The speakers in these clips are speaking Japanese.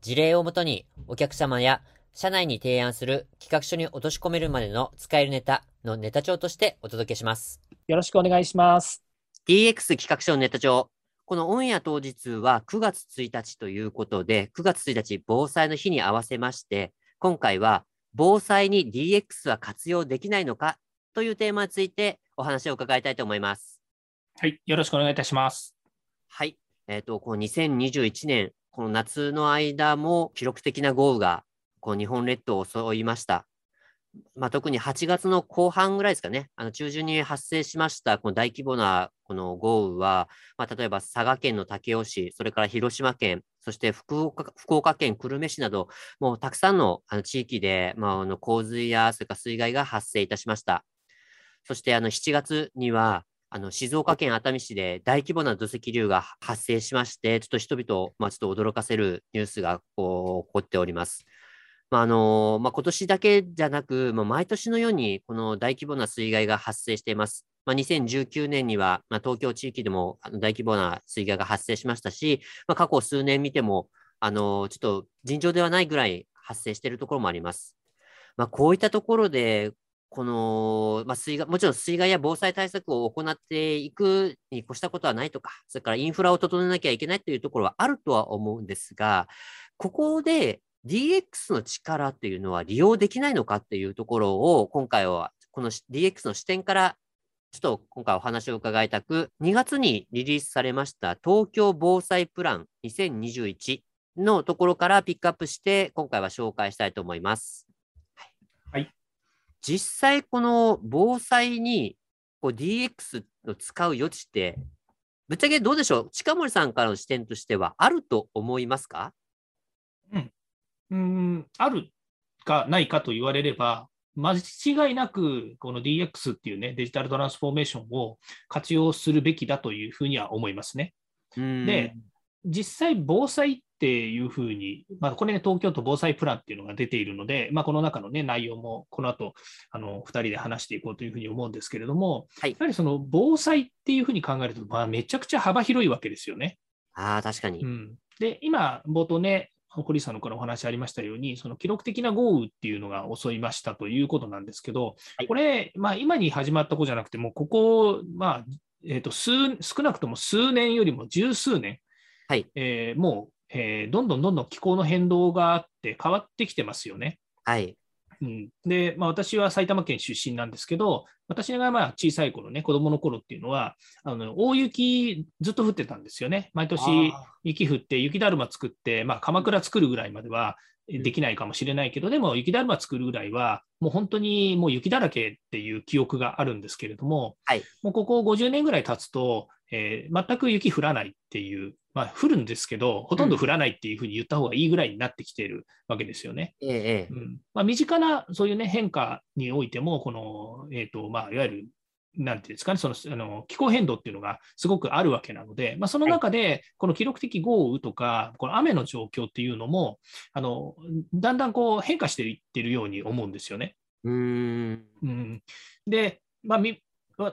事例をもとにお客様や社内に提案する企画書に落とし込めるまでの使えるネタのネタ帳としてお届けします。よろしくお願いします。DX 企画書のネタ帳。このオンエア当日は9月1日ということで、9月1日防災の日に合わせまして、今回は防災に DX は活用できないのかというテーマについてお話を伺いたいと思います。はい、よろしくお願いいたします。はい。えっ、ー、と、この2021年、この夏の間も記録的な豪雨がこう日本列島を襲いました。まあ、特に8月の後半ぐらいですかね、あの中旬に発生しましたこの大規模なこの豪雨は、まあ、例えば佐賀県の武雄市、それから広島県、そして福岡福岡県久留米市など、もうたくさんのあの地域で、まあ、あの洪水やそれから水害が発生いたしました。そしてあの7月には、あの、静岡県熱海市で大規模な土石流が発生しまして、ちょっと人々を、まあ、ちょっと驚かせるニュースがこう起こっております。まあ、あの、まあ、今年だけじゃなく、まあ、毎年のようにこの大規模な水害が発生しています。まあ、2019年には、まあ、東京地域でも大規模な水害が発生しましたし、まあ、過去数年見ても、あの、ちょっと尋常ではないぐらい発生しているところもあります。まあ、こういったところで、この、まあ、水害、もちろん水害や防災対策を行っていくに越したことはないとか、それからインフラを整えなきゃいけないというところはあるとは思うんですが、ここで DX の力っていうのは利用できないのかっていうところを、今回はこの DX の視点からちょっと今回お話を伺いたく、2月にリリースされました東京防災プラン2021のところからピックアップして、今回は紹介したいと思います。実際この防災にこう DX を使う余地って、ぶっちゃけどうでしょう？近森さんからの視点としてはあると思いますか？うん。うん、あるかないかと言われれば、間違いなくこの DX っていうね、デジタルトランスフォーメーションを活用するべきだというふうには思いますね。で、実際防災っていうふうに、まあ、これね、東京都防災プランっていうのが出ているので、まあ、この中の、ね、内容もこの後あの2人で話していこうというふうに思うんですけれども、はい、やはりその防災っていうふうに考えると、まあ、めちゃくちゃ幅広いわけですよね。あ確かに、うん、で今、冒頭ね、堀さんのからお話ありましたように、その記録的な豪雨っていうのが襲いましたということなんですけど、はい、これ、まあ、今に始まったことじゃなくて、もうここ、まあえーと、数少なくとも数年よりも十数年、はい。えー、もうえー、どんどんどんどん気候の変動があって変わってきてますよね。はい。うん、で、まあ、私は埼玉県出身なんですけど、私がまあ小さい頃ね、子供の頃っていうのは、あの大雪ずっと降ってたんですよね。毎年雪降って、雪だるま作って、まあ、鎌倉作るぐらいまではできないかもしれないけど、でも雪だるま作るぐらいは、もう本当にもう雪だらけっていう記憶があるんですけれども、はい、もうここ50年ぐらい経つと、えー、全く雪降らないっていう、まあ、降るんですけど、ほとんど降らないっていうふうに言った方がいいぐらいになってきているわけですよね。ええうん。まあ、身近なそういう、ね、変化においても、この、えーとまあ、いわゆるなんていうんですかね、そのあの気候変動っていうのがすごくあるわけなので、まあ、その中で、この記録的豪雨とか、この雨の状況っていうのも、あのだんだんこう変化していってるように思うんですよね。うん。うん。で、まあ、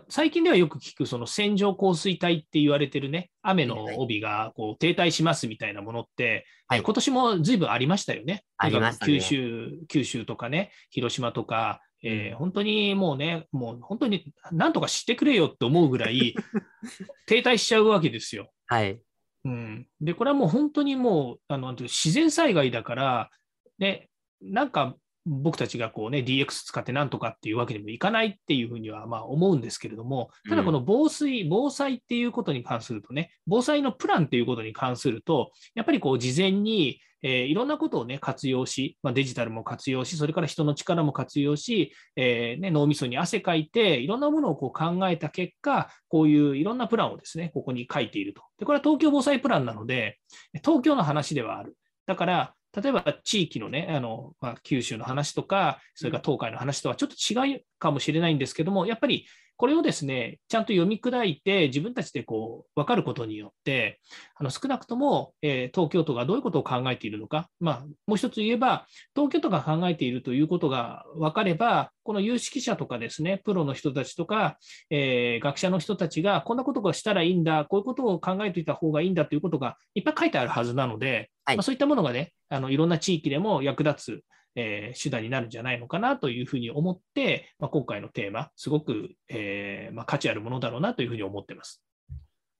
最近ではよく聞くその線状降水帯って言われてるね、雨の帯がこう停滞しますみたいなものって、はい、今年もずいぶんありましたよね。ありました、ね、九州九州とかね、広島とか、えー、本当にもうね、もう本当になんとかしてくれよって思うぐらい 停滞しちゃうわけですよ。はい。うん、で、これはもう本当にもうあの自然災害だから、ね、なんか僕たちがこうね、DX 使ってなんとかっていうわけにもいかないっていうふうにはまあ思うんですけれども、ただこの防水、うん、防災っていうことに関するとね、防災のプランっていうことに関すると、やっぱりこう事前に、えー、いろんなことをね、活用し、まあ、デジタルも活用し、それから人の力も活用し、えー、ね、脳みそに汗かいて、いろんなものをこう考えた結果、こういういろんなプランをですね、ここに書いていると。で、これは東京防災プランなので、東京の話ではある。だから、例えば地域のね、あのまあ、九州の話とか、それから東海の話とはちょっと違うかもしれないんですけども、やっぱりこれをですね、ちゃんと読み砕いて、自分たちでこう分かることによって、あの少なくとも、えー東京都がどういうことを考えているのか、まあ、もう一つ言えば、東京都が考えているということが分かれば、この有識者とかですね、プロの人たちとか、えー学者の人たちが、こんなことがしたらいいんだ、こういうことを考えておいた方がいいんだということがいっぱい書いてあるはずなので、はい。まあ、そういったものがね、あのいろんな地域でも役立つ、えー手段になるんじゃないのかなというふうに思って、まあ、今回のテーマ、すごく、えーまあ、価値あるものだろうなというふうに思ってます。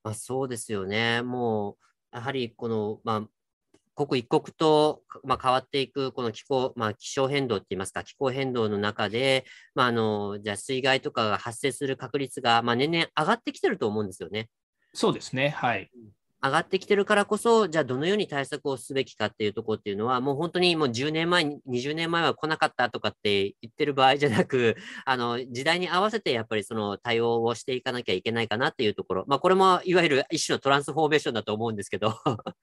まあ、そうですよね。もう、やはりこの、まあ、刻一刻と、まあ、変わっていくこの気候、まあ、気象変動って言いますか、気候変動の中で、まあ、あの、じゃあ水害とかが発生する確率が、まあ、年々上がってきてると思うんですよね。そうですね、はい。上がってきてるからこそ、じゃあどのように対策をすべきかっていうところっていうのは、もう本当にもう10年前、20年前は来なかったとかって言ってる場合じゃなく、あの、時代に合わせてやっぱりその対応をしていかなきゃいけないかなっていうところ。まあこれもいわゆる一種のトランスフォーメーションだと思うんですけど。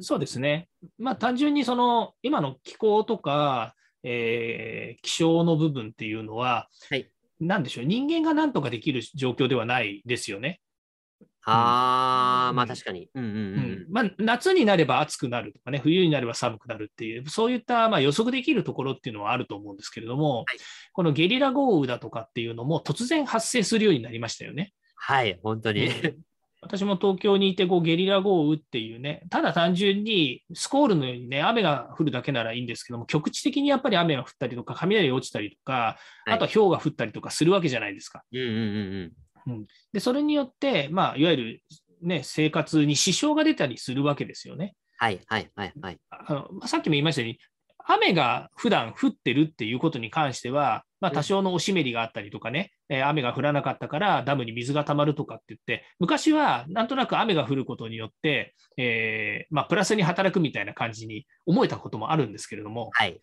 そうですね。まあ、単純にその今の気候とか、えー気象の部分っていうのは、はいなんでしょう、人間が何とかできる状況ではないですよね。ああ、うんまあ確かに。うんうんううんんまあ、夏になれば暑くなるとかね、冬になれば寒くなるっていう、そういったまあ予測できるところっていうのはあると思うんですけれども、はいこのゲリラ豪雨だとかっていうのも突然発生するようになりましたよね。はい、本当に。私も東京にいてこうゲリラ豪雨っていうね、ただ単純にスコールのようにね、雨が降るだけならいいんですけども、局地的にやっぱり雨が降ったりとか、雷が落ちたりとか、はいあとは氷が降ったりとかするわけじゃないですか。うんうんうんうん。で、それによって、まあ、いわゆる、ね、生活に支障が出たりするわけですよね。はいはいはいはい。あのまあさっきも言いましたように、雨が普段降ってるっていうことに関しては、まあ、うん多少のおしめりがあったりとかね、えー雨が降らなかったからダムに水が溜まるとかって言って、昔はなんとなく雨が降ることによって、えーまあ、プラスに働くみたいな感じに思えたこともあるんですけれども、はい。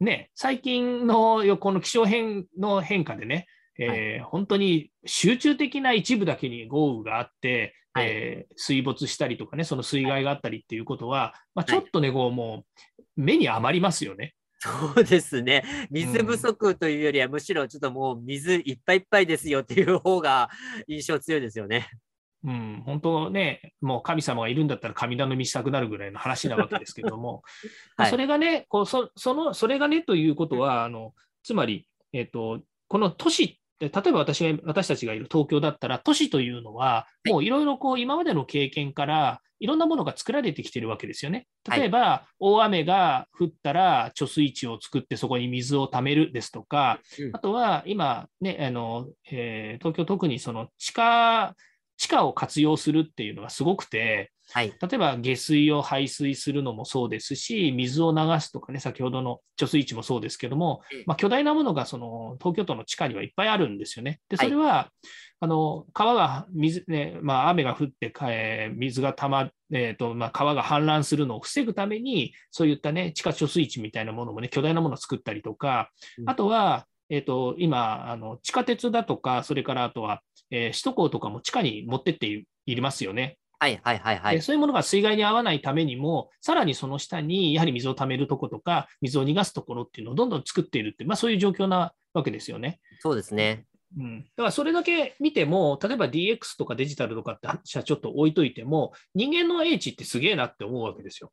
ね、最近のよこの気象変の変化でね、えー本当に集中的な一部だけに豪雨があって、はいえー水没したりとかね、その水害があったりっていうことは、まあ、はいちょっとね、こうもう目に余りますよね。そうですね。水不足というよりは、むしろちょっともう水いっぱいいっぱいですよっていう方が印象強いですよね。うん、本当ね、もう神様がいるんだったら神頼みしたくなるぐらいの話なわけですけれども、まあはいそれがね、こうそそのそれがねということは、あのつまり、えっと、この都市って、例えば私が私たちがいる東京だったら、都市というのは、もういろいろこう今までの経験から、いろんなものが作られてきてるわけですよね。例えば、大雨が降ったら貯水池を作ってそこに水を貯めるですとか、うん。あとは今、ね、あのえー東京、特にその地下地下を活用するっていうのがすごくて、はい。例えば下水を排水するのもそうですし、水を流すとかね、先ほどの貯水池もそうですけどもええ、まあ、巨大なものがその東京都の地下にはいっぱいあるんですよね。で、はいそれは、あの川が水、ねまあ、雨が降って、かえー水がたま、えーとまあ、川が氾濫するのを防ぐために、そういった、ね、地下貯水池みたいなものもね、巨大なものを作ったりとかう、んあとは、えー、と今あの、地下鉄だとか、それからあとは、えー首都高とかも地下に持ってっていいますよね。はいはいはいはい。でそういうものが水害に遭わないためにも、さらにその下にやはり水を溜めるところとか、水を逃がすところっていうのをどんどん作っているって、まあ、そういう状況なわけですよね。そうですね。うん、だからそれだけ見ても、例えば DX とかデジタルとかって話はちょっと置いといても、人間の英知ってすげえなって思うわけですよ。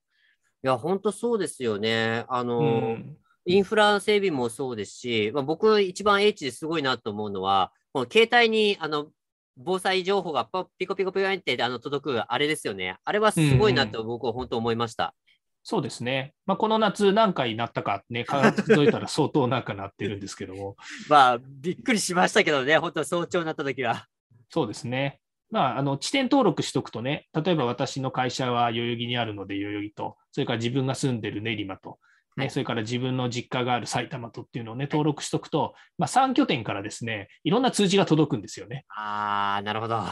いや、本当そうですよね。あの、うんインフラ整備もそうですし、まあ、僕一番 H ですごいなと思うのは、この携帯にあの防災情報がポピコピコピコってあの届くあれですよね。あれはすごいなと僕は本当思いました。そうですね。まあ、この夏何回なったかね、数えたら相当なんかなってるんですけども、まあ、びっくりしましたけどね、本当早朝になった時は。そうですね。まあ、あの地点登録しとくとね、例えば私の会社は代々木にあるので代々木と、それから自分が住んでる練馬と、ねはいそれから自分の実家がある埼玉とっていうのをね、登録しとくと、まあ、3拠点からですね、いろんな通知が届くんですよね。ああ、なるほど。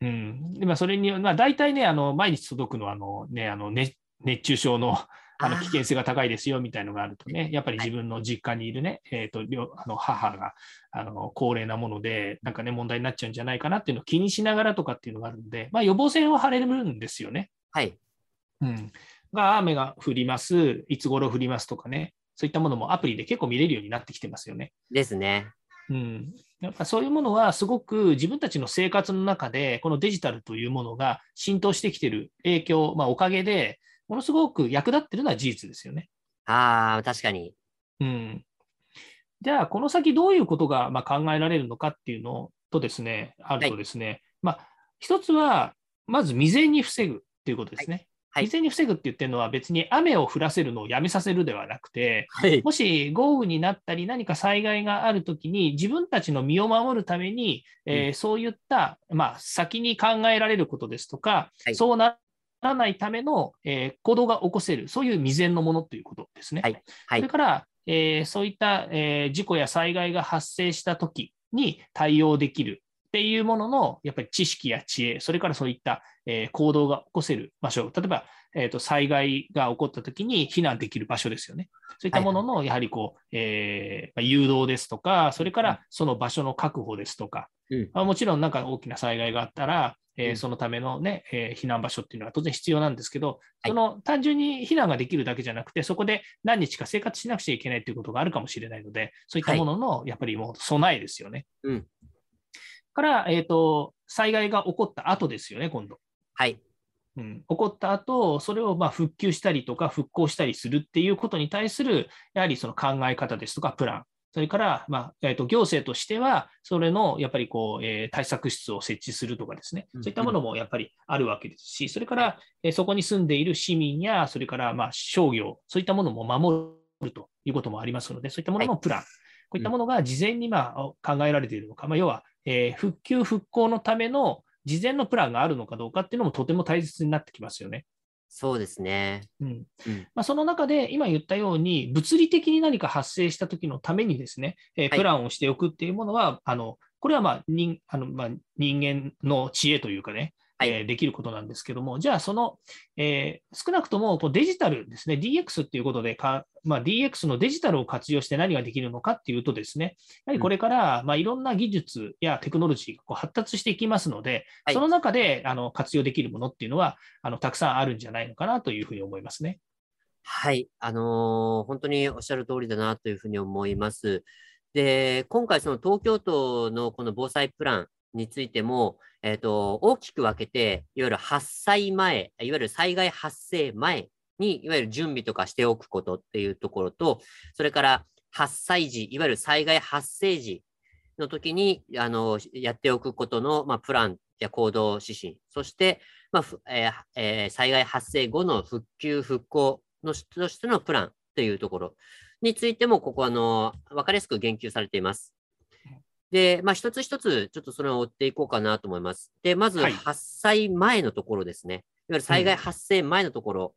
うん。で、まあ、それに、まあ、大体ね、あの、毎日届くのは、あの、ね、あの、ね、熱中症の、あの危険性が高いですよみたいのがあるとね、やっぱり自分の実家にいるね、えーと両あの母があの高齢なもので、なんかね、問題になっちゃうんじゃないかなっていうのを気にしながらとかっていうのがあるので、まあ、予防線を張れるんですよね。はい。うんが雨が降ります、いつ頃降りますとかね、そういったものもアプリで結構見れるようになってきてますよね。ですね。うん、やっぱそういうものはすごく自分たちの生活の中で、このデジタルというものが浸透してきている影響、まあ、おかげで、ものすごく役立っているのは事実ですよね。ああ、確かに。うん、じゃあ、この先どういうことがまあ考えられるのかっていうのとですね、あるとですね、まあ、一つは、まず未然に防ぐということですね。はい未然に防ぐって言ってるのは別に雨を降らせるのをやめさせるではなくて、はい。もし豪雨になったり、何か災害があるときに、自分たちの身を守るために、えーそういった、まあ、先に考えられることですとか、はい。そうならないための、えー行動が起こせる、そういう未然のものということですね。はい。はい。それから、えーそういった、えー事故や災害が発生したときに対応できるっていうものの、やっぱり知識や知恵、それからそういった、えー行動が起こせる場所、例えば、えーと災害が起こったときに避難できる場所ですよね。そういったものの、やはりこう、えーまあ誘導ですとか、それからその場所の確保ですとか、うん。まあもちろんなんか大きな災害があったら、えーうん。そのためのね、えー避難場所っていうのは当然必要なんですけど、はい。その単純に避難ができるだけじゃなくて、そこで何日か生活しなくちゃいけないということがあるかもしれないので、そういったもののやっぱりもう備えですよね。うんから、えーと、災害が起こった後ですよね、今度。はい。うん、起こった後、それをまあ復旧したりとか復興したりするっていうことに対する、やはりその考え方ですとか、プラン、それから、まあえーと行政としては、それのやっぱりこう、えー対策室を設置するとかですね、うん。そういったものもやっぱりあるわけですし、それから、えーそこに住んでいる市民や、それからまあ商業、そういったものも守るということもありますので、そういったもののプラン、こういったものが事前にまあ考えられているのか、まあ、要は、えー復旧・復興のための事前のプランがあるのかどうかっていうのもとても大切になってきますよね。そうですね。うんうんまあ、その中で今言ったように、物理的に何か発生した時のためにですね、えーはいプランをしておくっていうものは、あのこれはまあ人あのまあ人間の知恵というかね、はいえーできることなんですけども、じゃあその、えー少なくともこうデジタルですね、DX っていうことでか、まあ、DX のデジタルを活用して何ができるのかっていうとですね、やはりこれから、まあ、いろんな技術やテクノロジーがこう発達していきますので、はいその中であの活用できるものっていうのはあのたくさんあるんじゃないのかなというふうに思いますね。はい。あのー本当におっしゃる通りだなというふうに思います。で、今回その東京都のこの防災プランについても、えっ、と、大きく分けて、いわゆる発災前、いわゆる災害発生前に、いわゆる準備とかしておくことっていうところと、それから発災時、いわゆる災害発生時の時に、あの、やっておくことの、まあ、プランや行動指針、そして、まあえーえー災害発生後の復旧・復興のしとしてのプランというところについても、ここあの、わかりやすく言及されています。で、まあ、一つ一つ、ちょっとそれを追っていこうかなと思います。で、まず、はい発災前のところですね。いわゆる災害発生前のところ。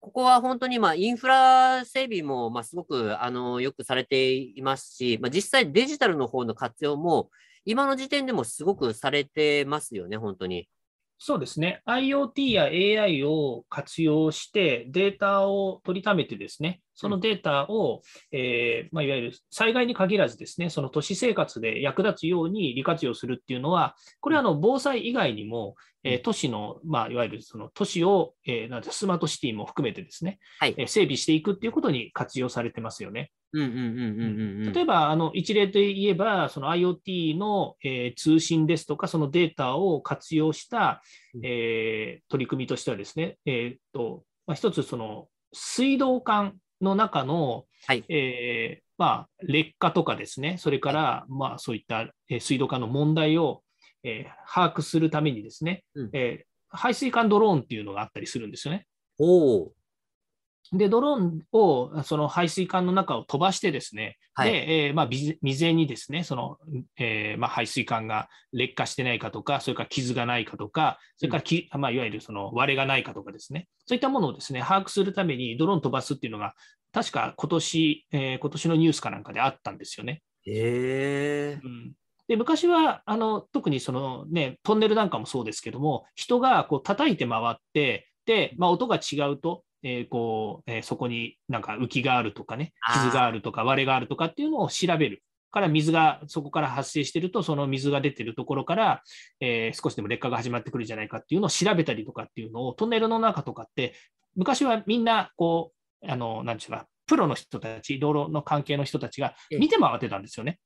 ここは本当に、まあ、インフラ整備も、まあ、すごく、あの、よくされていますし、まあ、実際デジタルの方の活用も、今の時点でもすごくされてますよね、本当に。そうですね。IoT や AI を活用してデータを取りためてですね、そのデータを、えーまあ、いわゆる災害に限らずですね、その都市生活で役立つように利活用するっていうのは、これはあの防災以外にも、えー都市の、まあ、いわゆるその都市を、えーなんてスマートシティも含めてですね、はいえー整備していくっていうことに活用されてますよね。うんうんうんうんうんうん。例えば、あの一例で言えば、その IoT の、えー通信ですとか、そのデータを活用した、うんえー取り組みとしてはですね、えーっとまあ、一つ、その水道管の中の、はい。えーまあ、劣化とかですね、それから、まあ、そういった、えー水道管の問題を、えー把握するためにですね、うん。えー排水管ドローンっていうのがあったりするんですよね。おーで、ドローンをその排水管の中を飛ばしてですね、はいで、えーまあ、未未然にですね、その、えーまあ、排水管が劣化してないかとか、それから傷がないかとか、それからき、まあ、いわゆるその割れがないかとかですね、そういったものをですね、把握するためにドローン飛ばすっていうのが、確か今年、えー今年のニュースかなんかであったんですよね。へえ。うんで昔はあの特にその、ね、トンネルなんかもそうですけども、人がこう叩いて回って、でまあ、音が違うと、えーこうえーそこになんか浮きがあるとかね、傷があるとか割れがあるとかっていうのを調べる。から水がそこから発生してると、その水が出てるところから、えー少しでも劣化が始まってくるんじゃないかっていうのを調べたりとかっていうのを、トンネルの中とかって、昔はみんな、こう、あの、なんていうか、プロの人たち、道路の関係の人たちが見て回ってたんですよね。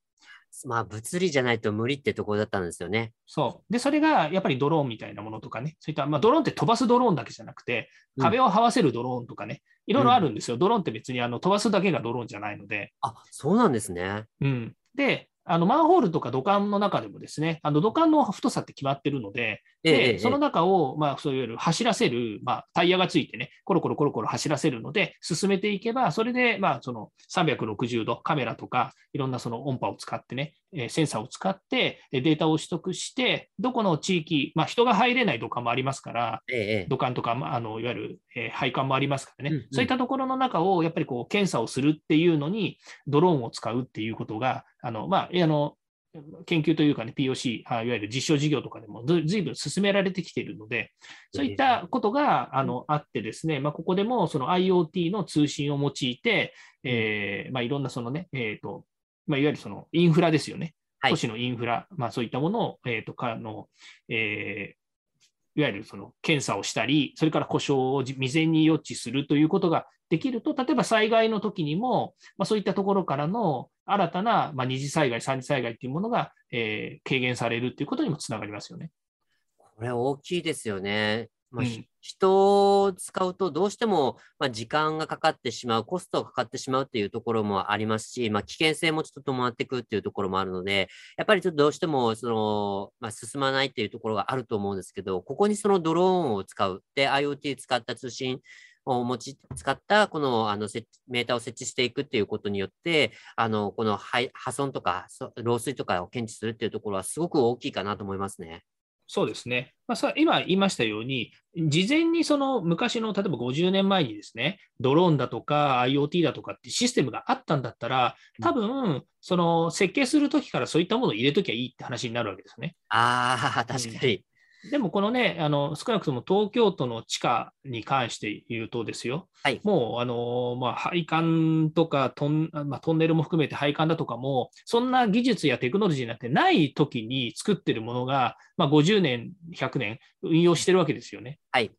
まあ、物理じゃないと無理ってところだったんですよね。そう。で、それがやっぱりドローンみたいなものとかね、そういった、まあ、ドローンって飛ばすドローンだけじゃなくて、壁を這わせるドローンとかね、いろいろあるんですよ。ドローンって別にあの飛ばすだけがドローンじゃないので。あ、そうなんですね。うん。で、あのマンホールとか土管の中でもですね、あの土管の太さって決まってるので、で、ええ、その中を、まあ、そういう走らせる、まあ、タイヤがついてね、コロコロコロコロ走らせるので、進めていけば、それで、まあ、その360度カメラとか、いろんなその音波を使ってね、えセンサーを使ってデータを取得して、どこの地域、まあ、人が入れない土管もありますから、ええ、土管とか、まあ、あのいわゆる、え配管もありますからね、うんうん、そういったところの中をやっぱりこう検査をするっていうのに、ドローンを使うっていうことが、あのまあ、あの研究というかね、POC、いわゆる実証事業とかでもずいぶん進められてきているので、そういったことがあのあってですね、まあ、ここでもその IoT の通信を用いて、えーまあ、いろんなそのね、えーとまあ、いわゆるそのインフラですよね、都市のインフラ、まあ、そういったものを、えーとかのえーいわゆるその検査をしたり、それから故障を未然に予知するということができると、例えば災害の時にも、まあ、そういったところからの新たな、まあ、二次災害、三次災害というものが、えー、軽減されるということにもつながりますよね。これ大きいですよね。まあ、うん、人を使うとどうしても、まあ、時間がかかってしまう、コストがかかってしまうっていうところもありますし、まあ、危険性もちょっと伴ってくるっていうところもあるので、やっぱりちょっとどうしてもその、まあ、進まないっていうところがあると思うんですけど、ここにそのドローンを使う、で、IoT 使った通信を持ち使ったこのあのメーターを設置していくっていうことによって、あのこの破損とか漏水とかを検知するっていうところはすごく大きいかなと思いますね。そうですね。まあ、さ今言いましたように、事前にその昔の例えば50年前にですね、ドローンだとか IoT だとかってシステムがあったんだったら、多分、その設計するときからそういったものを入れときゃいいって話になるわけですね。ああ、確かに。でもこのね、あの少なくとも東京都の地下に関して言うとですよ、はい、もうあの、まあ、配管とかトン,、まあ、トンネルも含めて配管だとかも、そんな技術やテクノロジーなんてない時に作ってるものが、まあ、50年、100年運用してるわけですよね。はい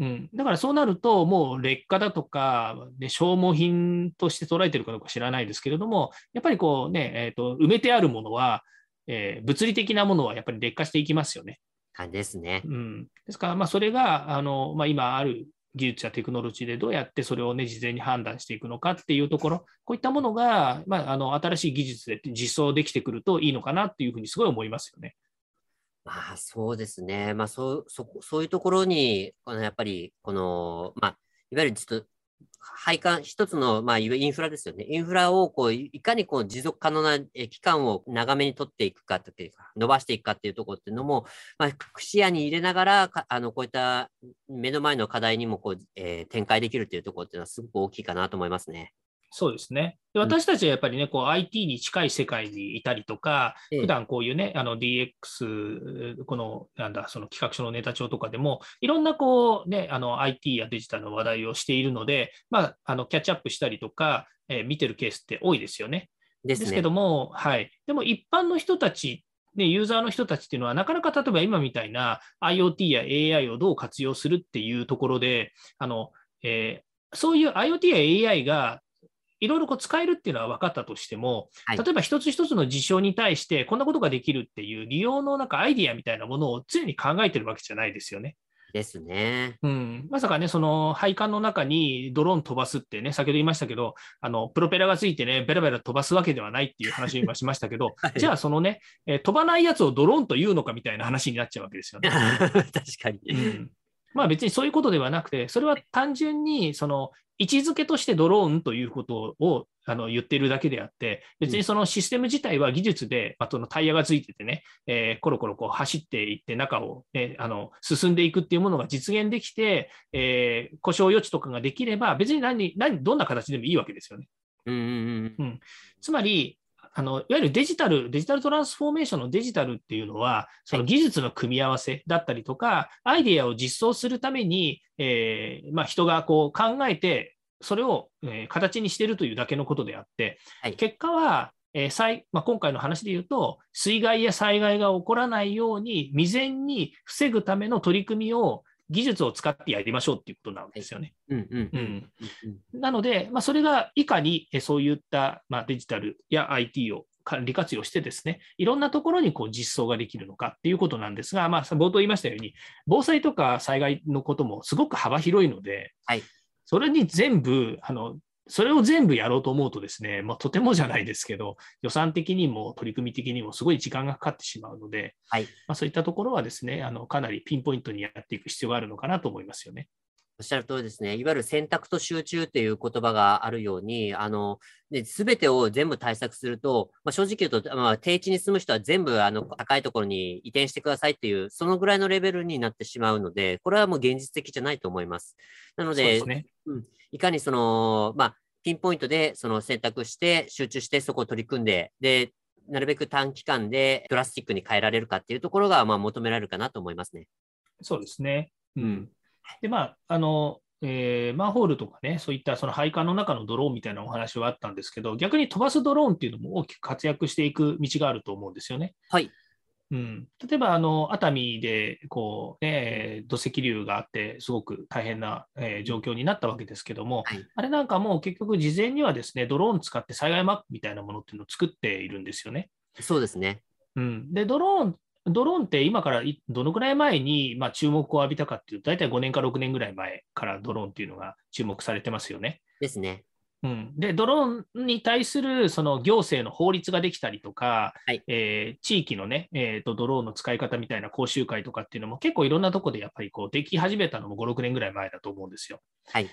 うん、だからそうなると、もう劣化だとか、ね、消耗品として捉えてるかどうか知らないですけれども、やっぱりこうね、えーと、埋めてあるものは、えー、物理的なものはやっぱり劣化していきますよね。感じですね。うん、ですから、まあ、それがあの、まあ、今ある技術やテクノロジーでどうやってそれを、ね、事前に判断していくのかっていうところ、こういったものが、まあ、あの新しい技術で実装できてくるといいのかなっていうふうにすごい思いますよね。まあ、そうですね。まあ、そうそそういうところに、このやっぱり、この、まあ、いわゆるちょっと配管、一つの、まあ、インフラですよね。インフラをこういかにこう持続可能な期間を長めに取っていくかというか、伸ばしていくかっていうところっていうのも、まあ、視野に入れながら、あのこういった目の前の課題にもこう、えー、展開できるっていうところっていうのはすごく大きいかなと思いますね。そうですね。で私たちはやっぱりね、こう IT に近い世界にいたりとか、普段こういうね、あの DX、このなんだ、その企画書のネタ帳とかでも、いろんなこうね、あの IT やデジタルの話題をしているので、まあ、あのキャッチアップしたりとか、えー、見てるケースって多いですよね。です、ね、ですけども、はい。でも一般の人たちね、ユーザーの人たちっていうのは、なかなか例えば今みたいな IoT や AI をどう活用するっていうところで、あのえー、そういう IoT や AI がいろいろこう使えるっていうのは分かったとしても、はい、例えば一つ一つの事象に対してこんなことができるっていう利用のなんかアイディアみたいなものを常に考えてるわけじゃないですよね。ですね。うん。まさかね、その配管の中にドローン飛ばすってね、先ほど言いましたけど、あの、プロペラがついてね、ベラベラ飛ばすわけではないっていう話を今しましたけど、はい、じゃあそのね、えー、飛ばないやつをドローンというのかみたいな話になっちゃうわけですよね。確かに。うんまあ別にそういうことではなくて、それは単純にその位置づけとしてドローンということをあの言っているだけであって、別にそのシステム自体は技術で、まあ、そのタイヤがついててね、えー、コロコロこう走っていって中を、ね、あの進んでいくっていうものが実現できて、えー、故障予知とかができれば、別に何何どんな形でもいいわけですよね。うんうん。うん、つまり、あのいわゆるデジタル、デジタルトランスフォーメーションのデジタルっていうのは、その技術の組み合わせだったりとか、アイデアを実装するために、えーまあ、人がこう考えて、それを、えー、形にしているというだけのことであって、はい、結果は、えー災まあ、今回の話で言うと、水害や災害が起こらないように、未然に防ぐための取り組みを技術を使ってやりましょうっていうことなんですよね。なので、まあ、それがいかにえそういった、まあ、デジタルや IT を利活用してですね、いろんなところにこう実装ができるのかっていうことなんですが、まあ、冒頭言いましたように、防災とか災害のこともすごく幅広いので、はい。それに全部あの、それを全部やろうと思うとですね、まあ、とてもじゃないですけど、予算的にも取り組み的にもすごい時間がかかってしまうので、はいまあ、そういったところはですね、あのかなりピンポイントにやっていく必要があるのかなと思いますよね。おっしゃる通りですね。いわゆる選択と集中っていう言葉があるように、あの、すべてを全部対策すると、まあ、正直言うと、まあ、低地に住む人は全部あの高いところに移転してくださいっていう、そのぐらいのレベルになってしまうので、これはもう現実的じゃないと思います。なので、そうですね。いかにその、まあ、ピンポイントでその選択して、集中してそこを取り組んで、で、なるべく短期間でドラスティックに変えられるかっていうところが、まあ、求められるかなと思いますね。そうですね。ううんん。で、まあ、あの、えーマンホールとかね、そういったその配管の中のドローンみたいなお話はあったんですけど、逆に飛ばすドローンっていうのも大きく活躍していく道があると思うんですよね。はい。うん、例えば、あの熱海でこう、ね、土石流があって、すごく大変な、えー状況になったわけですけども、はいあれなんかも結局、事前にはですねドローン使って災害マップみたいなものっていうのを作っているんですよね。そうですね。うん、でドローンドローンって今からいどのくらい前に、まあ、注目を浴びたかっていうと、大体5年か6年ぐらい前からドローンっていうのが注目されてますよね。ですね。うん、で、ドローンに対するその行政の法律ができたりとか、はいえー地域のね、えーと、ドローンの使い方みたいな講習会とかっていうのも結構いろんなところでやっぱりこうでき始めたのも5、6年ぐらい前だと思うんですよ。はい。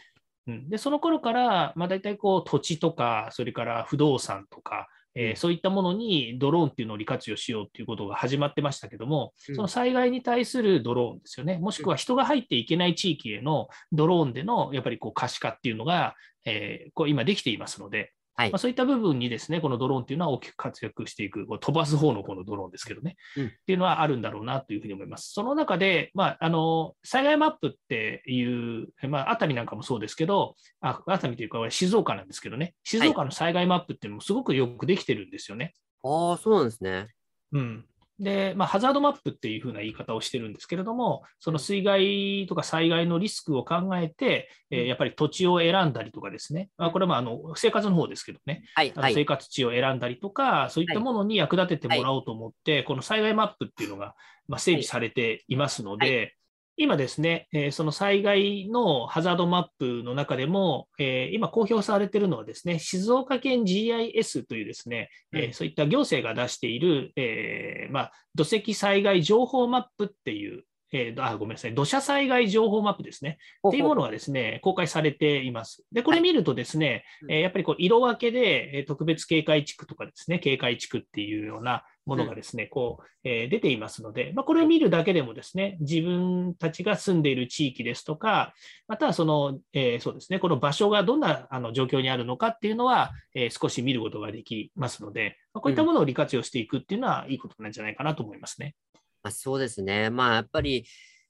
うん、で、その頃から、まあ、大体こう土地とか、それから不動産とか、えーうん。そういったものにドローンっていうのを利活用しようっていうことが始まってましたけども、うん。その災害に対するドローンですよね、もしくは人が入っていけない地域へのドローンでのやっぱりこう可視化っていうのが、えーこう今できていますので、はいまあ、そういった部分にですね、このドローンっていうのは大きく活躍していく、こう飛ばす方のこのドローンですけどね、うんっていうのはあるんだろうなというふうに思います。その中で、まあ、あの災害マップっていう、まあ、熱海なんかもそうですけど、あ熱海というか、静岡なんですけどね、静岡の災害マップっていうのもすごくよくできてるんですよね。ああ、そうなんですね。うんで、まあ、ハザードマップっていうふうな言い方をしてるんですけれども、その水害とか災害のリスクを考えて、えーやっぱり土地を選んだりとかですね、まあ、これはまああの生活の方ですけどね、はい、はい。活地を選んだりとか、そういったものに役立ててもらおうと思って、この災害マップっていうのがまあ整備されていますので、今ですね、えーその災害のハザードマップの中でも、えー今公表されているのはですね、静岡県 GIS というですね、えーうんそういった行政が出している、えーまあ、土石災害情報マップっていう、えーあごめんなさい、土砂災害情報マップですね。っていうものがですね、公開されています。で、これ見るとですね、うんえーやっぱりこう色分けで、えー特別警戒地区とかですね、警戒地区っていうようなものがですね、こう、えー出ていますので、まあ、これを見るだけでもですね、自分たちが住んでいる地域ですとか、またはその、えーそうですね、この場所がどんなあの状況にあるのかっていうのは、えー少し見ることができますので、まあこういったものを利活用していくっていうのはいいことなんじゃないかなと思いますね。まあ、そうですね。まあ、やっぱり、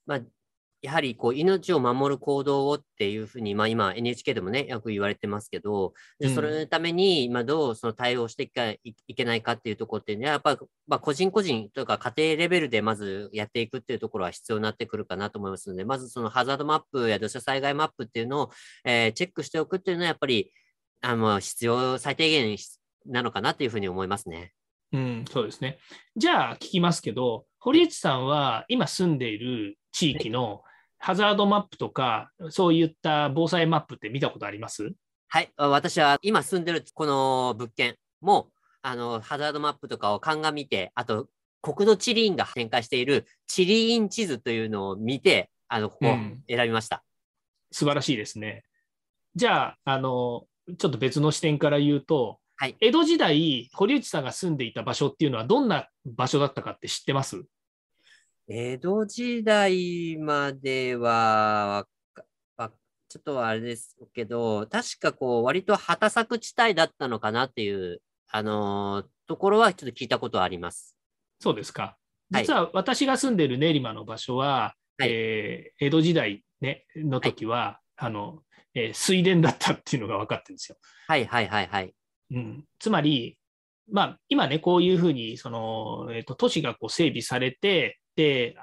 まあ、やはりこう命を守る行動をっていうふうに、まあ、今 NHK でもね、よく言われてますけど、でうんそれのために、まあ、どうその対応していかいいけないかっていうところっていうのは、やっぱり、まあ、個人個人というか家庭レベルでまずやっていくっていうところは必要になってくるかなと思いますので、まずそのハザードマップや土砂災害マップっていうのを、えーチェックしておくっていうのは、やっぱりあの必要最低限なのかなというふうに思いますね。うん、そうですね。じゃあ聞きますけど、堀内さんは今住んでいる地域のハザードマップとか、そういった防災マップって見たことあります？はい、あ私は今住んでるこの物件も、あの、ハザードマップとかを鑑みて、あと、国土地理院が展開している地理院地図というのを見て、あの、ここをうん。選びました。素晴らしいですね。じゃあ、あの、ちょっと別の視点から言うと、はい。江戸時代、堀内さんが住んでいた場所っていうのはどんな場所だったかって知ってます？江戸時代までは、ちょっとあれですけど、確かこう、割と畑作地帯だったのかなっていう、あのーところはちょっと聞いたことはあります。そうですか。はい実は私が住んでいる練馬の場所は、はいえー江戸時代、ね、の時は、あのえー水田だったっていうのが分かってるんですよ。はいはいはいはい。うん、つまり、まあ、今ね、こういうふうにその、えーと都市がこう整備されて、で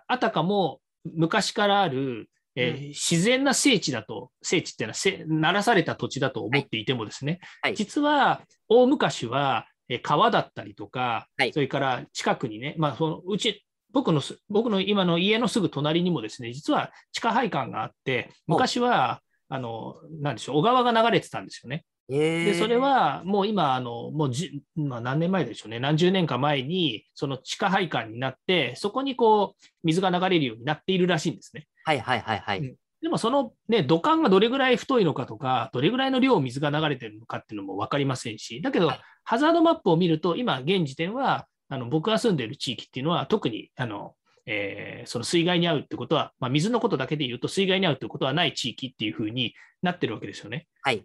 あたかも昔からある、えー自然な聖地だと、聖地っていうのはせ、ならされた土地だと思っていてもですね、はい。実は大昔は、えー川だったりとか、はい。それから近くにね、まあ、そのうち、僕のす、僕の今の家のすぐ隣にもですね、実は地下配管があって、昔は、あの、なんでしょう、小川が流れてたんですよね。えで、それ、はもう今、あの、もうじ、まあ、何年前でしょうね、何十年か前に、その地下配管になって、そこにこう、水が流れるようになっているらしいんですね。はいはいはいはい。うんでもそのね、土管がどれぐらい太いのかとか、どれぐらいの量水が流れてるのかっていうのも分かりませんし、だけどはい、ハザードマップを見ると、今、現時点は、あの僕が住んでいる地域っていうのは、特にあの、えーその水害に遭うってことは、まあ、水のことだけで言うと、水害に遭うってことはない地域っていうふうになってるわけですよね。はい。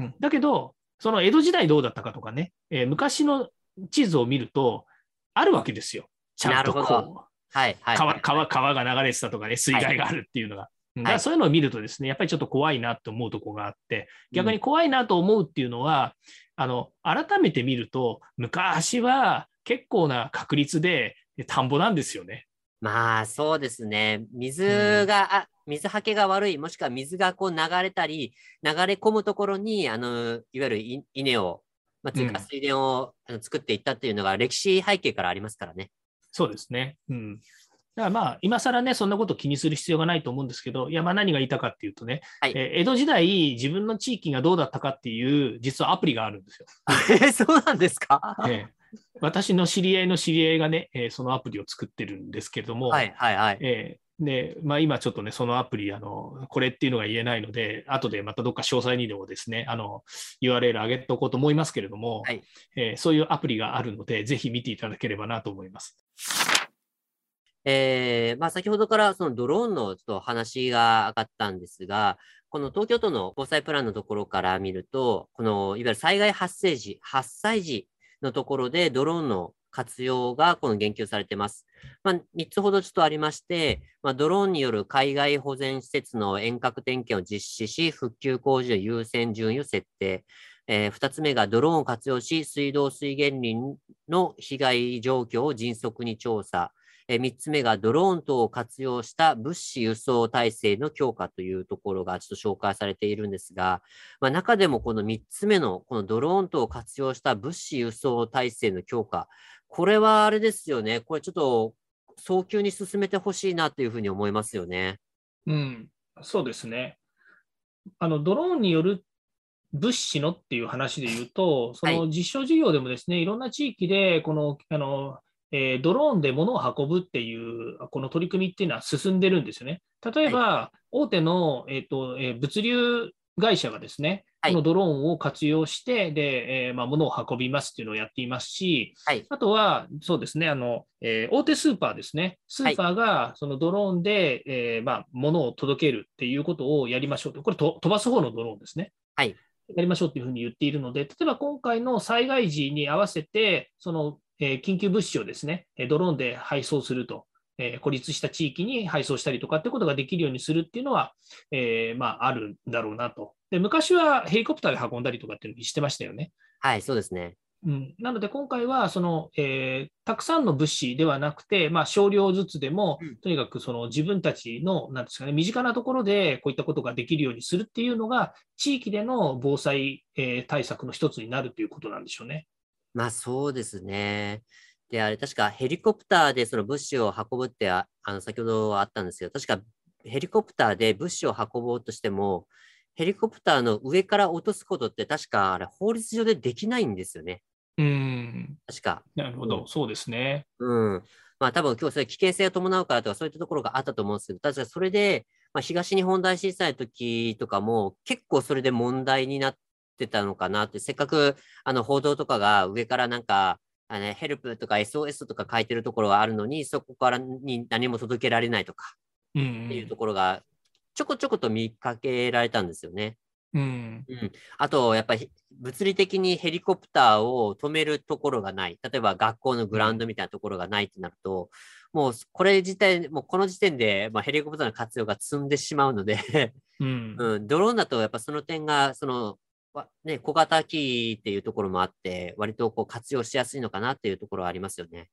うん、だけど、その江戸時代どうだったかとかね、えー昔の地図を見ると、あるわけですよ。ちゃんとこう。はいはい。川川川が流れてたとかね、水害があるっていうのが。だからそういうのを見るとですね、やっぱりちょっと怖いなと思うところがあって、逆に怖いなと思うっていうのは、あの改めて見ると、昔は結構な確率で田んぼなんですよね。まあそうですね。水が、あ水はけが悪い、もしくは水がこう流れたり、流れ込むところに、あの、いわゆるい稲を、まあ、というかうん水田をあの作っていったっていうのが歴史背景からありますからね。そうですね。うん。だからまあ、今更ね、そんなこと気にする必要がないと思うんですけど、いや、まあ何が言いたかっていうとね、はいえー江戸時代、自分の地域がどうだったかっていう、実はアプリがあるんですよ。え そうなんですか？ええ 私の知り合いの知り合いがね、えーそのアプリを作ってるんですけれども、はいはいはい。えーでまあ、今ちょっとね、そのアプリあの、これっていうのが言えないので、後でまたどっか詳細にでもですね、あの URL 上げておこうと思いますけれども、はいえーそういうアプリがあるので、ぜひ見ていただければなと思います。えーまあ、先ほどからそのドローンのちょっと話が上がったんですが、この東京都の防災プランのところから見ると、このいわゆる災害発生時、発災時のところでドローンの活用がこの言及されてます。まあ、3つほどちょっとありまして、まあ、ドローンによる海外保全施設の遠隔点検を実施し、復旧工事の優先順位を設定。えー、2つ目がドローンを活用し、水道水源林の被害状況を迅速に調査。えー、3つ目がドローン等を活用した物資輸送体制の強化というところがちょっと紹介されているんですが、まあ、中でもこの3つ目のこのドローン等を活用した物資輸送体制の強化、これはあれですよね、これちょっと早急に進めてほしいなというふうに思いますよね。うん、そうですね。あのドローンによる物資のっていう話で言うと、その実証事業でもですね、いろんな地域でこのあの、えードローンで物を運ぶっていうこの取り組みっていうのは進んでるんですよね。例えば、大手の、えーとえー物流会社がですね、はいこのドローンを活用して、で、えーまあ、物を運びますっていうのをやっていますし、はい。あとは、そうですね、あの、えー大手スーパーですね。スーパーがそのドローンで、えーまあ、物を届けるっていうことをやりましょうと。これと、飛ばす方のドローンですね。はい。やりましょうっていうふうに言っているので、例えば今回の災害時に合わせて、その、えー緊急物資をですね、えードローンで配送すると。えー孤立した地域に配送したりとかってことができるようにするっていうのは、えーまあ、あるんだろうなと。で、昔はヘリコプターで運んだりとかっていうのをしてましたよね。はい、そうですね。うん、なので今回はその、えーたくさんの物資ではなくて、まあ、少量ずつでも、うんとにかくその自分たちのなんですか、ね、身近なところでこういったことができるようにするっていうのが、地域での防災、えー対策の一つになるということなんでしょうね。まあそうですね。で、あれ、確かヘリコプターでその物資を運ぶってあ、あの、先ほどあったんですけど、確かヘリコプターで物資を運ぼうとしても、ヘリコプターの上から落とすことって確かあれ法律上でできないんですよね。うん、確か。なるほど、そうですね。うん。まあ多分今日それ危険性を伴うからとかそういったところがあったと思うんですけど、確かそれで、まあ、東日本大震災の時とかも結構それで問題になってたのかなって、せっかくあの報道とかが上からなんか、あのヘルプとか SOS とか書いてるところがあるのに、そこからに何も届けられないとかうんっていうところがちょこちょこと見かけられたんですよね。うん。うん、あと、やっぱり物理的にヘリコプターを止めるところがない。例えば学校のグラウンドみたいなところがないってなると、もうこれ自体、もうこの時点で、まあ、ヘリコプターの活用が積んでしまうので、うん。うん、ドローンだとやっぱその点が、その、わね、小型機っていうところもあって、割とこう活用しやすいのかなっていうところはありますよね。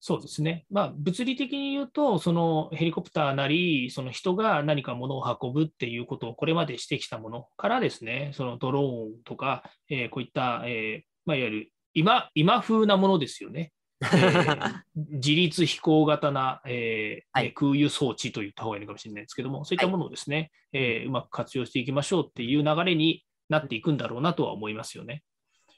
そうですね。まあ、物理的に言うと、そのヘリコプターなり、その人が何か物を運ぶっていうことをこれまでしてきたものからですね、そのドローンとか、えーこういった、えーまあ、いわゆる今今風なものですよね。えー自立飛行型な、えーはい空輸装置と言った方がいいのかもしれないですけども、そういったものをですね、えーうまく活用していきましょうっていう流れになっていくんだろうなとは思いますよね。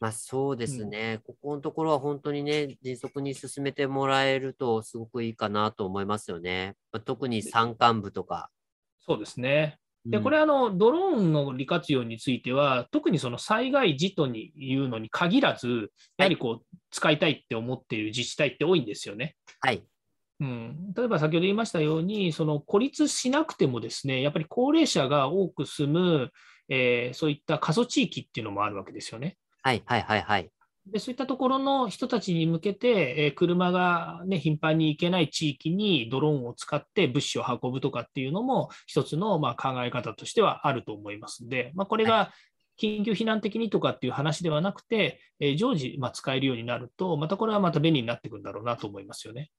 まあそうですね、ここのところは本当にね、迅速に進めてもらえるとすごくいいかなと思いますよね。まあ、特に山間部とか。そうですね。で、うんこれあの、ドローンの利活用については、特にその災害時というのに限らず、やはりこう、使いたいって思っている自治体って多いんですよね。はい。うん、例えば先ほど言いましたように、その孤立しなくてもですね、やっぱり高齢者が多く住む、えーそういった過疎地域っていうのもあるわけですよね。はいはいはいはい。でそういったところの人たちに向けて、えー車が、ね、頻繁に行けない地域にドローンを使って物資を運ぶとかっていうのも、一つのまあ考え方としてはあると思いますので、まあ、これが緊急避難的にとかっていう話ではなくて、えー常時まあ使えるようになると、またこれはまた便利になっていくんだろうなと思いますよね。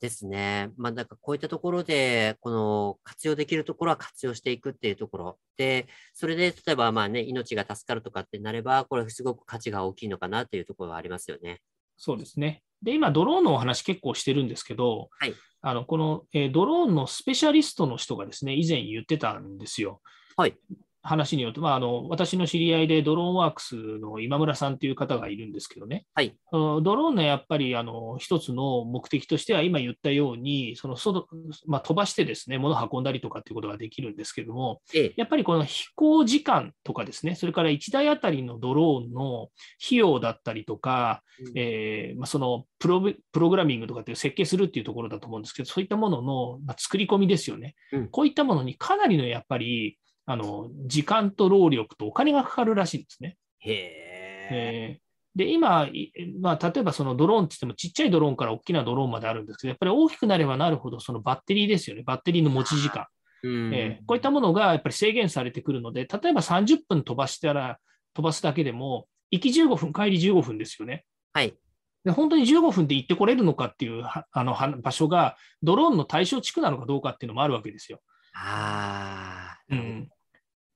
ですね。まあ、なんかこういったところで、この活用できるところは活用していくっていうところで、それで例えばまあね、命が助かるとかってなれば、これすごく価値が大きいのかなっていうところはありますよね。そうですね。で、今、ドローンのお話結構してるんですけど、はいあのこの、えードローンのスペシャリストの人がですね、以前言ってたんですよ。はい話によって、まあ、あの私の知り合いでドローンワークスの今村さんという方がいるんですけどね、はい。ドローンのやっぱりあの一つの目的としては、今言ったように、その外まあ、飛ばしてですね、物を運んだりとかっていうことができるんですけども、ええ、やっぱりこの飛行時間とかですね、それから1台あたりのドローンの費用だったりとか、えーまあ、そのプログプログラミングとかっていう設計するっていうところだと思うんですけど、そういったものの、まあ、作り込みですよね、うん。こういったものにかなりのやっぱりあの時間と労力とお金がかかるらしいんですね。へえ。えーで今、いまあ、例えばそのドローンって言っても、ちっちゃいドローンから大きなドローンまであるんですけど、やっぱり大きくなればなるほど、そのバッテリーですよね、バッテリーの持ち時間。うんえーこういったものがやっぱり制限されてくるので、例えば30分飛ばしたら、飛ばすだけでも、行き15分、帰り15分ですよね。はい。で本当に15分で行ってこれるのかっていうはあのは場所が、ドローンの対象地区なのかどうかっていうのもあるわけですよ。ああ。うん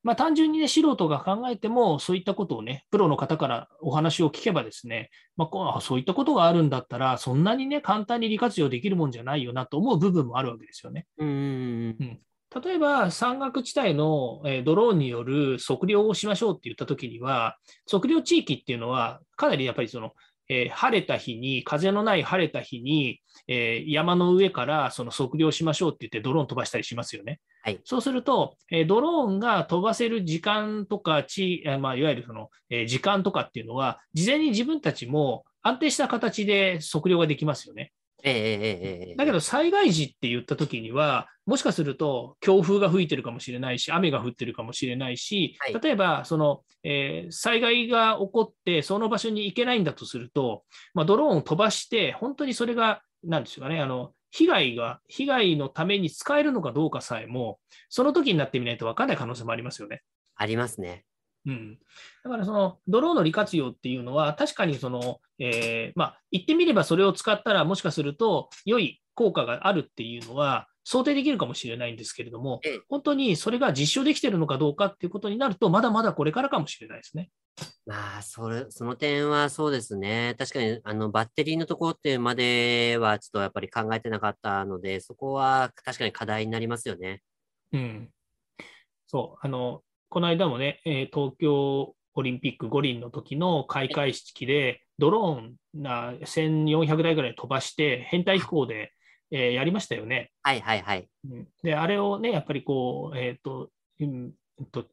まあ、単純にね、素人が考えても、そういったことをね、プロの方からお話を聞けばですね、まあこうあそういったことがあるんだったら、そんなにね、簡単に利活用できるもんじゃないよなと思う部分もあるわけですよね。うんうんうん。例えば山岳地帯のえードローンによる測量をしましょうって言ったときには、測量地域っていうのは、かなりやっぱりその、えー晴れた日に、風のない晴れた日に、えー山の上からその測量しましょうって言ってドローン飛ばしたりしますよね。はいそうすると、えードローンが飛ばせる時間とか地、えーまあ、いわゆるその、えー時間とかっていうのは、事前に自分たちも安定した形で測量ができますよね。ええええええ。だけど災害時って言ったときには、もしかすると強風が吹いてるかもしれないし、雨が降ってるかもしれないしはい、例えばその、えー災害が起こって、その場所に行けないんだとすると、まあ、ドローンを飛ばして、本当にそれが、なんですかね、あの被害が、被害のために使えるのかどうかさえも、その時になってみないと分からない可能性もありますよね。ありますね。うん、だからそのドローンの利活用っていうのは、確かにその、えーまあ、言ってみればそれを使ったら、もしかすると良い効果があるっていうのは想定できるかもしれないんですけれどもええ、本当にそれが実証できているのかどうかっていうことになると、まだまだこれからかもしれないですね。まあ、それ、その点はそうですね。確かに、あの、バッテリーのところっていうまでは、ちょっとやっぱり考えてなかったので、そこは確かに課題になりますよね。うん、そうあのこの間もね、えー東京オリンピック五輪の時の開会式で、ドローンな1400台ぐらい飛ばして、編隊飛行で、えーやりましたよね。はいはいはい。うんで、あれをね、やっぱりこう、えっ、と、うんうんと、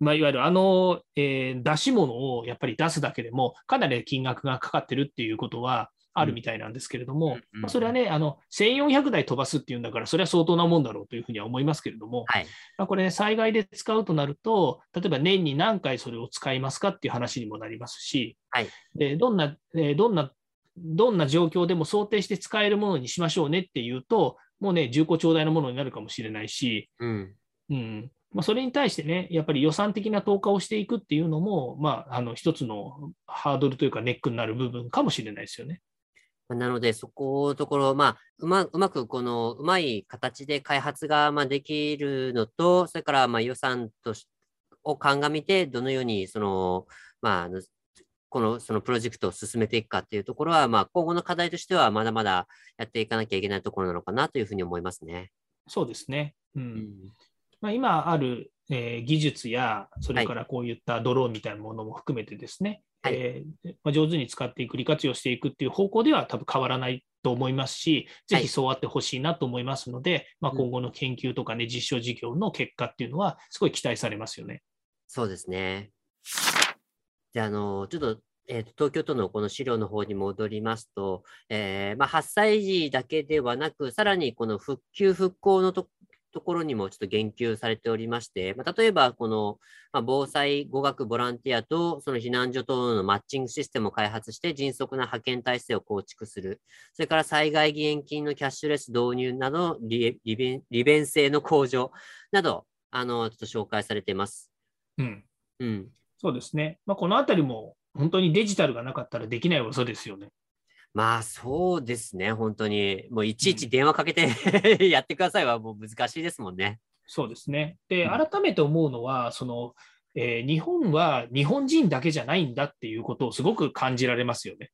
まあ、いわゆるあの、えー出し物をやっぱり出すだけでも、かなり金額がかかってるっていうことはあるみたいなんですけれども、まあそれはね、あの、1400台飛ばすっていうんだから、それは相当なもんだろうというふうには思いますけれども、はい。まあ、これ、災害で使うとなると、例えば年に何回それを使いますかっていう話にもなりますし、はいでどんな、えーどんな、どんな状況でも想定して使えるものにしましょうねっていうと、もうね、重厚長大なものになるかもしれないし、うん。うんまあ、それに対してね、やっぱり予算的な投下をしていくっていうのも、まあ、あの一つのハードルというかネックになる部分かもしれないですよね。なので、そこのところ、まあ、うまうまくこのうまい形で開発がまあできるのと、それからまあ予算としを鑑みて、どのようにその、まあ、このそのプロジェクトを進めていくかっていうところは、まあ、今後の課題としては、まだまだやっていかなきゃいけないところなのかなというふうに思いますね。そうですね。うん、うんまあ、今ある、えー、技術や、それからこういったドローンみたいなものも含めてですね、はい、えー、まあ、上手に使っていく、利活用していくっていう方向では多分変わらないと思いますし、ぜひそうあってほしいなと思いますので、はい、まあ、今後の研究とかね、実証事業の結果っていうのは、すごい期待されますよね。そうですね。じゃあ、あの、ちょっとえーと、東京都のこの資料の方に戻りますと、えー、まあ、8歳児だけではなく、さらにこの復旧・復興のとところにもちょっと言及されておりまして、まあ、例えばこの、まあ、防災語学ボランティアとその避難所等のマッチングシステムを開発して迅速な派遣体制を構築する、それから災害義援金のキャッシュレス導入など利便利便性の向上など、あのちょっと紹介されています。うん、うん、そうですね。まあ、このあたりも本当にデジタルがなかったらできない技ですよね。まあそうですね、本当に。もういちいち電話かけて やってくださいはもう難しいですもんね。そうですね。で、改めて思うのは、その、えー、日本は日本人だけじゃないんだっていうことをすごく感じられますよね。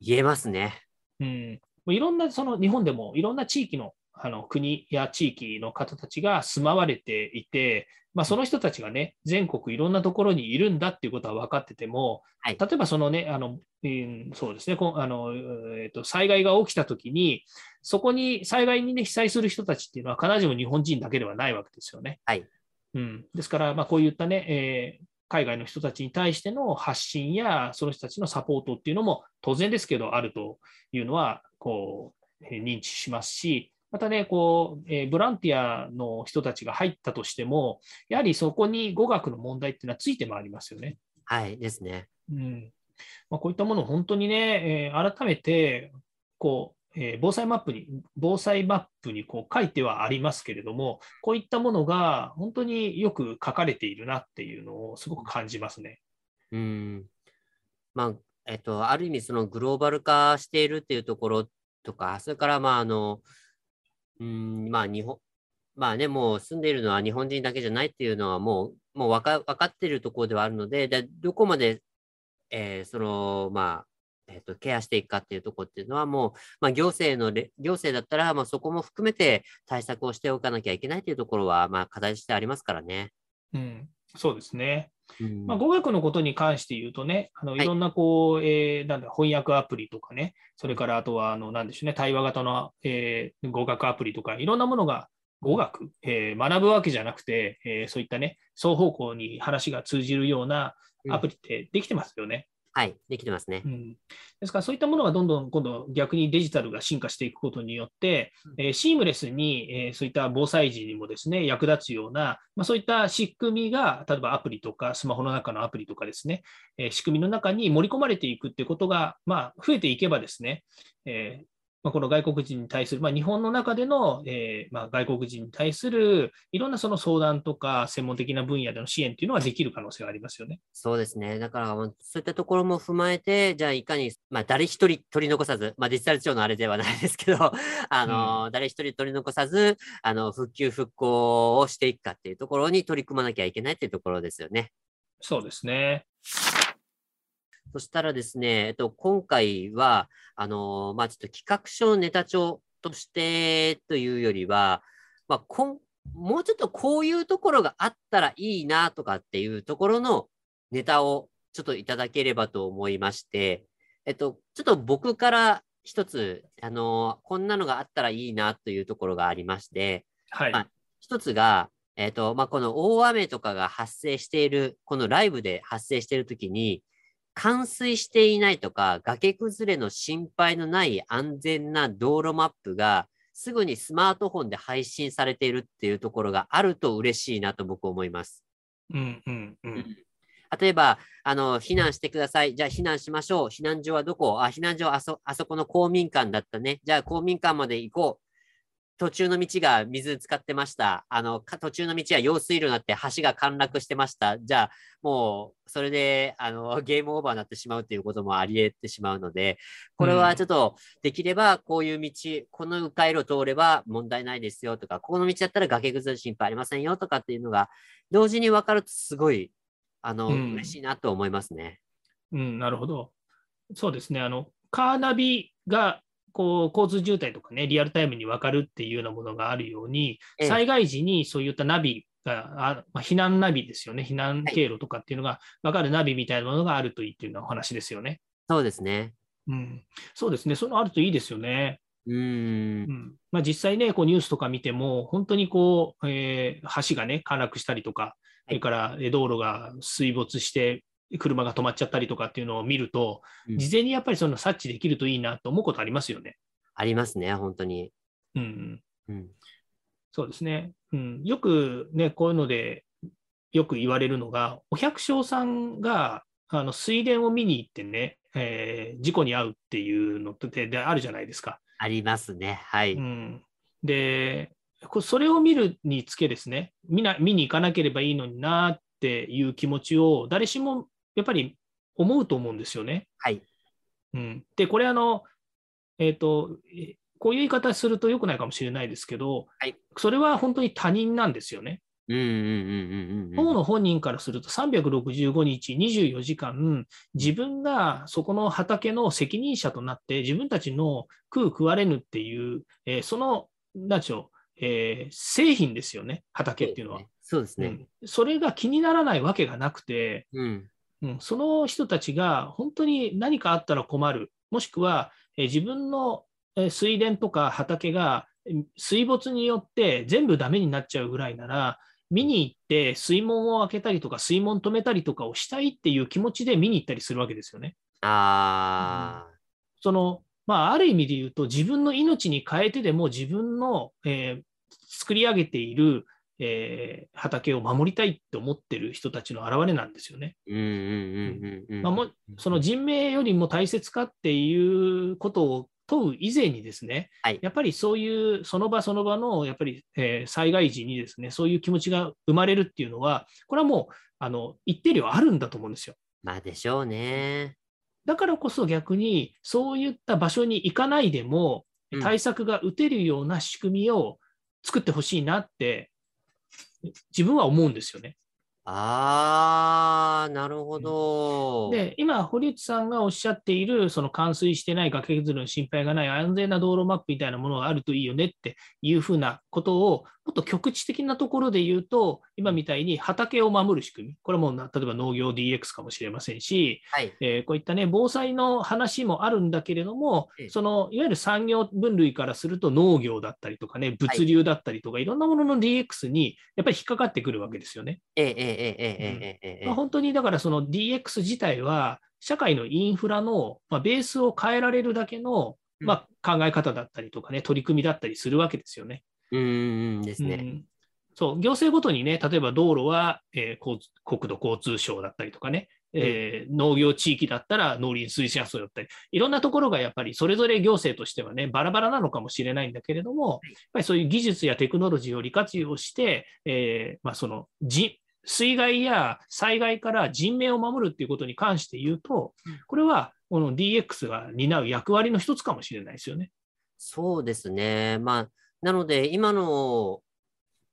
言えますね。うん。いろんな、その日本でもいろんな地域のあの国や地域の方たちが住まわれていて、まあ、その人たちがね、全国いろんなところにいるんだっていうことは分かってても、はい、例えばそのね、あの、えー、そうですね、あのえーと、災害が起きたときに、そこに災害に、ね、被災する人たちっていうのは必ずしも日本人だけではないわけですよね。はい、うん、ですから、まあ、こういったね、えー、海外の人たちに対しての発信や、その人たちのサポートっていうのも当然ですけど、あるというのは、こう、認知しますし、またね、こう、えー、ボランティアの人たちが入ったとしても、やはりそこに語学の問題っていうのはついて回りますよね。はいですね。うんまあ、こういったものを本当にね、えー、改めて、こう、えー、防災マップに、防災マップにこう書いてはありますけれども、こういったものが本当によく書かれているなっていうのをすごく感じますね。うん。まあ、えっと、ある意味そのグローバル化しているっていうところとか、それからまあ、あの、うん、まあ日本、まあね、もう住んでいるのは日本人だけじゃないっていうのはもう、もう分か分かっているところではあるので、でどこまで、えー、その、まあ、えーと、ケアしていくかっていうところっていうのはもう、まあ、行政の行政だったら、まあ、そこも含めて対策をしておかなきゃいけないというところは、まあ、課題としてありますからね。うん、そうですね。まあ、語学のことに関して言うとね、あのい。ろんなこう、はい、えー、なんだ翻訳アプリとかね、それからあとは、あのなんでしょうね、対話型の、えー、語学アプリとか、いろんなものが語学、えー、学ぶわけじゃなくて、えー、そういったね、双方向に話が通じるようなアプリってできてますよね。はい、できてますね、うん。ですからそういったものがどんどん今度逆にデジタルが進化していくことによって、えー、シームレスに、えー、そういった防災時にもですね、役立つような、まあ、そういった仕組みが、例えばアプリとかスマホの中のアプリとかですね、えー、仕組みの中に盛り込まれていくっていうことが、まあ、増えていけばですね、えまあ、この外国人に対する、まあ、日本の中での、えー、まあ、外国人に対するいろんなその相談とか専門的な分野での支援というのはできる可能性がありますよね。そうですね。だから、そういったところも踏まえて、じゃあいかに、まあ、誰一人取り残さず、まあ、デジタル庁のあれではないですけど、あの、うん、誰一人取り残さず、あの、復旧復興をしていくかっていうところに取り組まなきゃいけないっていうところですよね。そうですね。そしたらですね、えっと、今回は、あのまあ、ちょっと企画書ネタ帳としてというよりは、まあ、こんもうちょっとこういうところがあったらいいなとかっていうところのネタをちょっといただければと思いまして、えっと、ちょっと僕から一つ、あのこんなのがあったらいいなというところがありまして、はい。まあ、一つが、えっと、まあ、この大雨とかが発生している、このライブで発生しているときに、冠水していないとか、崖崩れの心配のない安全な道路マップが、すぐにスマートフォンで配信されているっていうところがあると嬉しいなと僕思います。うんうんうん。例えば、あの、避難してください。じゃあ避難しましょう。避難所はどこ？あ、避難所はあそあそこの公民館だったね。じゃあ公民館まで行こう。途中の道が水使ってました。あの、か途中の道は用水路になって橋が陥落してました。じゃあ、もう、それで、あの、ゲームオーバーになってしまうっていうこともあり得てしまうので、これはちょっと、できれば、こういう道、この迂回路を通れば問題ないですよとか、ここの道だったら崖崩れ心配ありませんよとかっていうのが、同時に分かるとすごい、あの、うん嬉しいなと思いますね。うん、なるほど。そうですね。あの、カーナビが、こう、交通渋滞とかね、リアルタイムに分かるっていうようなものがあるように、ええ災害時にそういったナビが、あまあ、避難ナビですよね。避難経路とかっていうのが分かるナビみたいなものがあるといいっていうようなお話ですよね。そうですね。うん。そうですね。そういうのあるといいですよね。うーんう。んまあ、実際ね、こうニュースとか見ても、本当にこう、えー橋がね、陥落したりとか、それからえー道路が水没して、車が止まっちゃったりとかっていうのを見ると、うん事前にやっぱりその察知できるといいなと思うことありますよね。ありますね、本当に。うん、うん。そうですね、うん。よくね、こういうので、よく言われるのが、お百姓さんがあの水田を見に行ってね、えー事故に遭うっていうのってであるじゃないですか。ありますね。はい。うん、で、こそれを見るにつけですね見な、見に行かなければいいのになっていう気持ちを誰しもやっぱり思うと思うんですよね。はい。うん、で、これあの、えっ、と、えこういう言い方すると良くないかもしれないですけど、はいそれは本当に他人なんですよね。当の本人からすると365日24時間自分がそこの畑の責任者となって自分たちの食う食われぬっていう、えーその何でしょう、えー製品ですよね畑っていうのは。そうですね。うんそれが気にならないわけがなくて、うん。うん、その人たちが本当に何かあったら困る、もしくは、えー自分のえー水田とか畑がえー水没によって全部ダメになっちゃうぐらいなら、見に行って水門を開けたりとか、水門止めたりとかをしたいっていう気持ちで見に行ったりするわけですよね。ああ。そのまあ、ある意味で言うと、自分の命に変えてでも自分の、えー作り上げている、えー畑を守りたいって思ってる人たちの表れなんですよね。うんうんうんうんうん。まあもその人命よりも大切かっていうことを問う以前にですね、はいやっぱりそういうその場その場のやっぱり、えー災害時にですね、そういう気持ちが生まれるっていうのは、これはもうあの一定量あるんだと思うんですよ。まあでしょうね。だからこそ逆にそういった場所に行かないでもうん対策が打てるような仕組みを作ってほしいなって自分は思うんですよね。ああ、なるほど。で、今、堀内さんがおっしゃっている、その冠水してない崖崩れの心配がない安全な道路マップみたいなものがあるといいよねっていうふうなことを、あと局地的なところで言うと、今みたいに畑を守る仕組み、これも例えば農業 DX かもしれませんし、はい、えー、こういったね、防災の話もあるんだけれども、そのいわゆる産業分類からすると農業だったりとかね、物流だったりとか、はい、いろんなものの DX にやっぱり引っかかってくるわけですよね。本当にだからその DX 自体は、社会のインフラの、まあ、ベースを変えられるだけの、まあ、考え方だったりとかね、取り組みだったりするわけですよね。うんですね。うんそう行政ごとにね、例えば道路は、えー国土交通省だったりとかね、えー農業地域だったら農林水産省だったり、いろんなところがやっぱりそれぞれ行政としてはね、バラバラなのかもしれないんだけれども、やっぱりそういう技術やテクノロジーを利活用して、えーまあ、そのじ水害や災害から人命を守るっていうことに関して言うとうん、これはこの DX が担う役割の一つかもしれないですよね。そうですね。まあ、なので、今の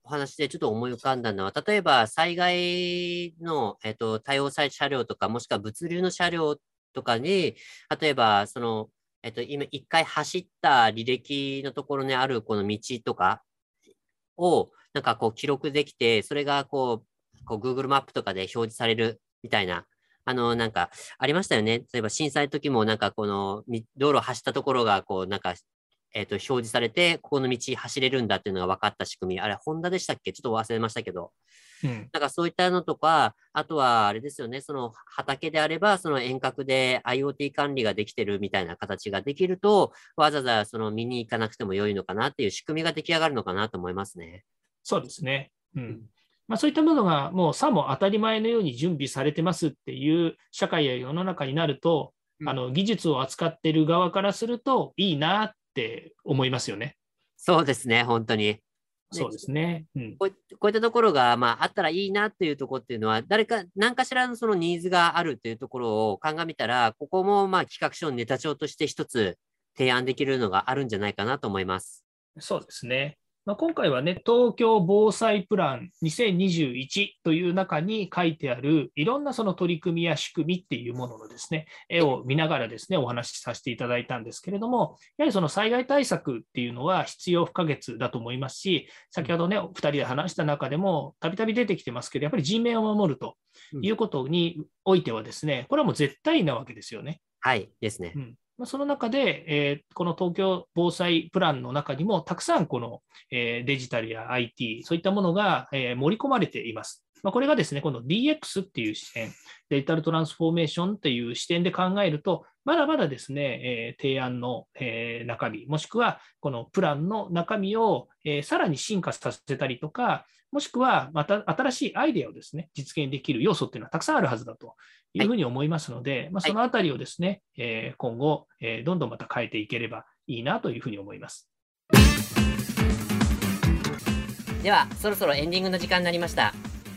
お話でちょっと思い浮かんだのは、例えば災害の、えっと、対応車両とか、もしくは物流の車両とかに、例えば、その、えっと、今、一回走った履歴のところにあるこの道とかを、なんかこう記録できて、それがこう、こう Google マップとかで表示されるみたいな、あの、なんか、ありましたよね。例えば震災の時も、なんかこの道路を走ったところが、こう、なんか、えっ、と、表示されて、ここの道走れるんだっていうのが分かった仕組み。あれ、ホンダでしたっけ？ちょっと忘れましたけど。うんなんかそういったのとか、あとはあれですよね、その畑であれば、その遠隔で IoT 管理ができてるみたいな形ができると、わざわざその見に行かなくても良いのかなっていう仕組みが出来上がるのかなと思いますね。そうですね。うんまあ、そういったものがもうさも当たり前のように準備されてますっていう社会や世の中になると、うんあの技術を扱っている側からするといいなって思いますよね。そうですね、本当に。そうですね。うん、こういったところが、まあ、あったらいいなっていうところっていうのは、誰か、何かしらのそのニーズがあるっていうところを鑑みたら、ここもまあ企画書、ネタ帳として一つ提案できるのがあるんじゃないかなと思います。そうですね。まあ、今回はね、東京防災プラン2021という中に書いてあるいろんなその取り組みや仕組みっていうもののですね、絵を見ながらですね、お話しさせていただいたんですけれども、やはりその災害対策っていうのは必要不可欠だと思いますし、先ほどね、2人で話した中でもたびたび出てきてますけど、やっぱり人命を守るということにおいてはですね、これはもう絶対なわけですよね。はいですね。うんまその中で、えー、この東京防災プランの中にも、たくさんこの、えー、デジタルや IT、そういったものが、えー、盛り込まれています。まあ、これがですね、この DX っていう視点、デジタルトランスフォーメーションっていう視点で考えると、まだまだですね、えー、提案の、えー、中身、もしくはこのプランの中身を、えー、さらに進化させたりとか、もしくはまた新しいアイデアをですね、実現できる要素っていうのはたくさんあるはずだというふうに思いますので、はい、まあ、そのあたりをですね、え今後、えどんどんまた変えていければいいなというふうに思います。では、そろそろエンディングの時間になりました。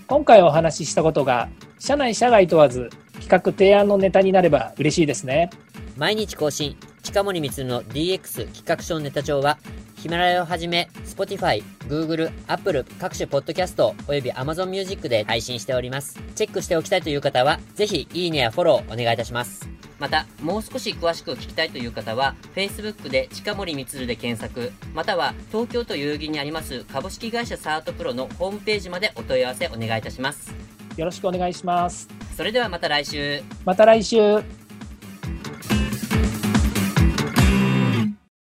今回お話ししたことが、社内社外問わず、企画提案のネタになれば嬉しいですね。毎日更新、近森光の DX 企画書ネタ帳は、ヒマラヤをはじめ、Spotify、Google、Apple 各種ポッドキャストおよび Amazon Music で配信しております。チェックしておきたいという方は、ぜひいいねやフォローお願いいたします。また、もう少し詳しく聞きたいという方は、Facebook で近森光で検索、または東京都代々木にあります株式会社サートプロのホームページまでお問い合わせお願いいたします。よろしくお願いします。それではまた来週。また来週。